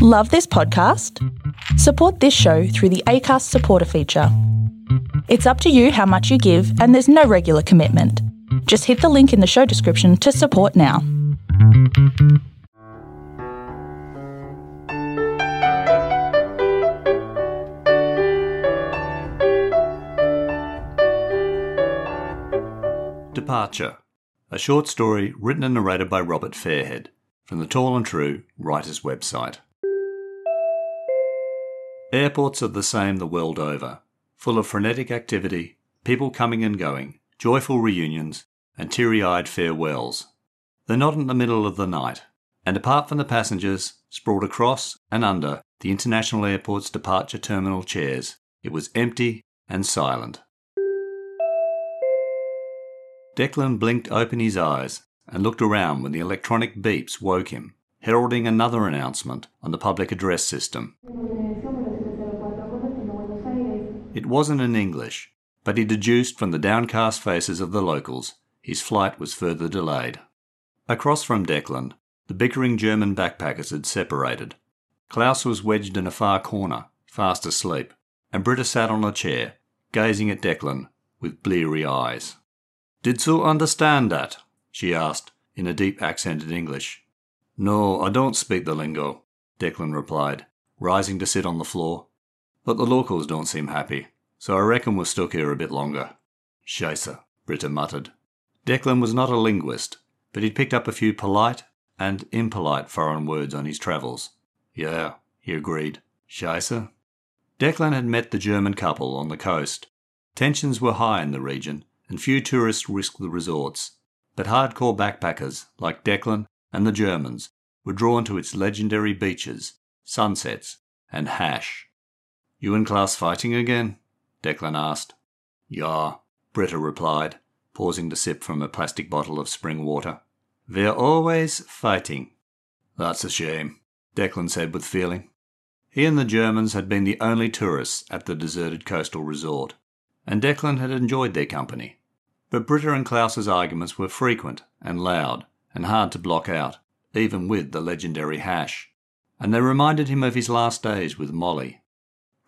Love this podcast? Support this show through the ACAST supporter feature. It's up to you how much you give, and there's no regular commitment. Just hit the link in the show description to support now. Departure, a short story written and narrated by Robert Fairhead from the Tall and True writers' website. Airports are the same the world over, full of frenetic activity, people coming and going, joyful reunions, and teary eyed farewells. They're not in the middle of the night, and apart from the passengers, sprawled across and under the international airport's departure terminal chairs, it was empty and silent. Declan blinked open his eyes and looked around when the electronic beeps woke him, heralding another announcement on the public address system. It wasn't in English, but he deduced from the downcast faces of the locals his flight was further delayed. Across from Declan, the bickering German backpackers had separated. Klaus was wedged in a far corner, fast asleep, and Britta sat on a chair, gazing at Declan with bleary eyes. Did you understand that? she asked, in a deep accented English. No, I don't speak the lingo, Declan replied, rising to sit on the floor. But the locals don't seem happy, so I reckon we're stuck here a bit longer. Scheisse, Britta muttered. Declan was not a linguist, but he'd picked up a few polite and impolite foreign words on his travels. Yeah, he agreed. Scheisse. Declan had met the German couple on the coast. Tensions were high in the region, and few tourists risked the resorts. But hardcore backpackers, like Declan and the Germans, were drawn to its legendary beaches, sunsets, and hash. You and Klaus fighting again? Declan asked. Ja, Britta replied, pausing to sip from a plastic bottle of spring water. We're always fighting. That's a shame, Declan said with feeling. He and the Germans had been the only tourists at the deserted coastal resort, and Declan had enjoyed their company. But Britta and Klaus's arguments were frequent and loud and hard to block out, even with the legendary hash, and they reminded him of his last days with Molly.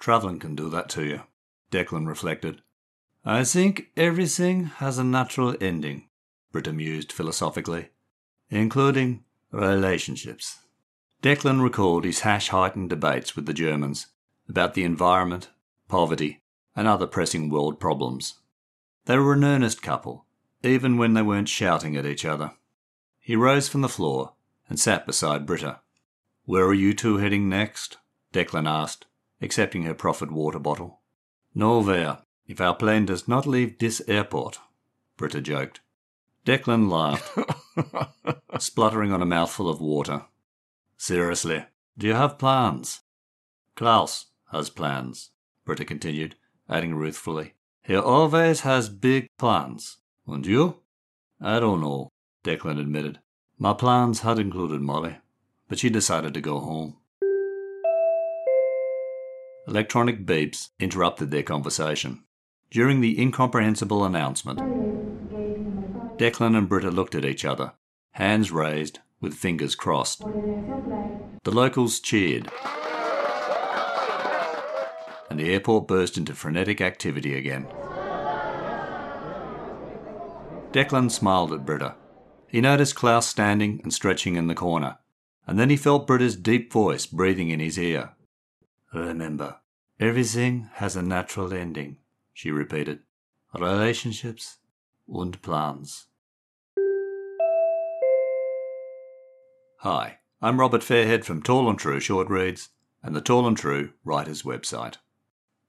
Travelling can do that to you, Declan reflected. I think everything has a natural ending, Britta mused philosophically, including relationships. Declan recalled his hash heightened debates with the Germans about the environment, poverty, and other pressing world problems. They were an earnest couple, even when they weren't shouting at each other. He rose from the floor and sat beside Britta. Where are you two heading next? Declan asked, accepting her proffered water bottle. Nowhere, if our plane does not leave this airport, Britta joked. Declan laughed, spluttering on a mouthful of water. Seriously, do you have plans? Klaus has plans, Britta continued, adding ruthfully. He always has big plans. And you? I don't know, Declan admitted. My plans had included Molly, but she decided to go home. Electronic beeps interrupted their conversation. During the incomprehensible announcement, Declan and Britta looked at each other, hands raised, with fingers crossed. The locals cheered and the airport burst into frenetic activity again. Declan smiled at Britta. He noticed Klaus standing and stretching in the corner, and then he felt Britta's deep voice breathing in his ear. Remember, everything has a natural ending, she repeated. Relationships and plans. Hi, I'm Robert Fairhead from Tall and True Short Reads and the Tall and True Writers website.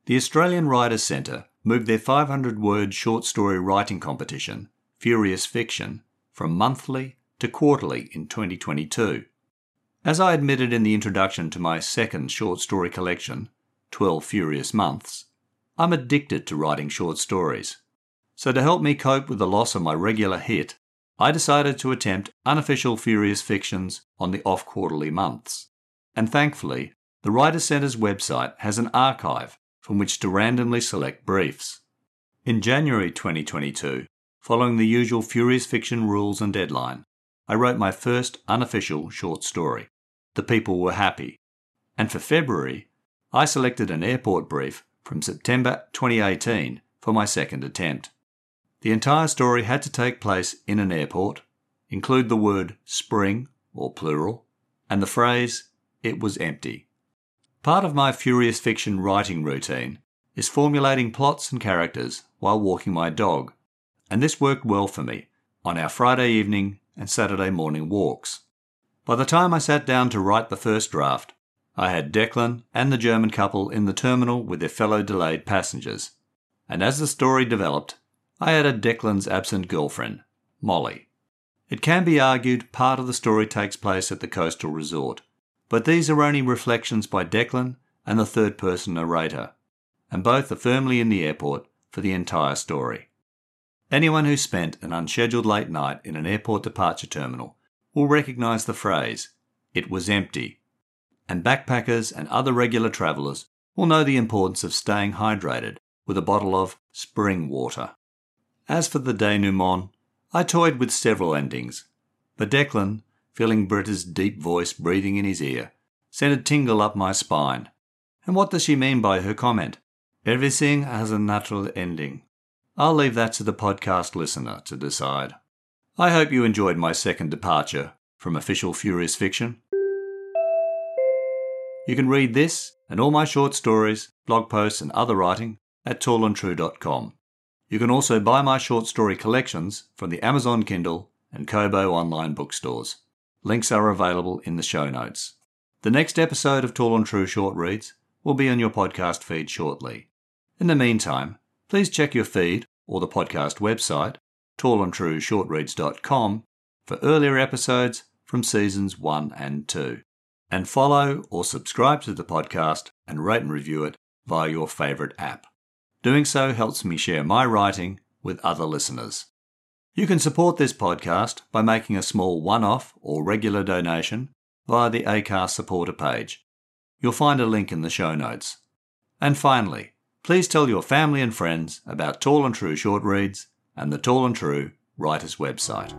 The Australian Writers Centre moved their 500 word short story writing competition, Furious Fiction, from monthly to quarterly in 2022. As I admitted in the introduction to my second short story collection, 12 Furious Months, I'm addicted to writing short stories. So, to help me cope with the loss of my regular hit, I decided to attempt unofficial Furious Fictions on the off quarterly months. And thankfully, the Writers Centre's website has an archive from which to randomly select briefs. In January 2022, following the usual Furious Fiction rules and deadline, I wrote my first unofficial short story, The People Were Happy, And for February, I selected an airport brief from September 2018 for my second attempt. The entire story had to take place in an airport, include the word spring or plural, and the phrase, it was empty. Part of my furious fiction writing routine is formulating plots and characters while walking my dog, and this worked well for me on our Friday evening and Saturday morning walks. By the time I sat down to write the first draft, I had Declan and the German couple in the terminal with their fellow delayed passengers. And as the story developed, I added Declan's absent girlfriend, Molly. It can be argued part of the story takes place at the coastal resort, but these are only reflections by Declan and the third person narrator, and both are firmly in the airport for the entire story. Anyone who spent an unscheduled late night in an airport departure terminal will recognise the phrase, it was empty, and backpackers and other regular travellers will know the importance of staying hydrated with a bottle of spring water. As for the denouement, I toyed with several endings, but Declan, feeling Britta's deep voice breathing in his ear, sent a tingle up my spine. And what does she mean by her comment? Everything has a natural ending. I'll leave that to the podcast listener to decide. I hope you enjoyed my second departure from official Furious Fiction. You can read this and all my short stories, blog posts, and other writing at tallandtrue.com. You can also buy my short story collections from the Amazon Kindle and Kobo online bookstores. Links are available in the show notes. The next episode of Tall and True Short Reads will be on your podcast feed shortly. In the meantime, please check your feed or the podcast website, tallandtrueshortreads.com, for earlier episodes from seasons 1 and 2. And follow or subscribe to the podcast and rate and review it via your favourite app. Doing so helps me share my writing with other listeners. You can support this podcast by making a small one off or regular donation via the ACAST supporter page. You'll find a link in the show notes. And finally, please tell your family and friends about Tall and True short reads and the Tall and True Writers website.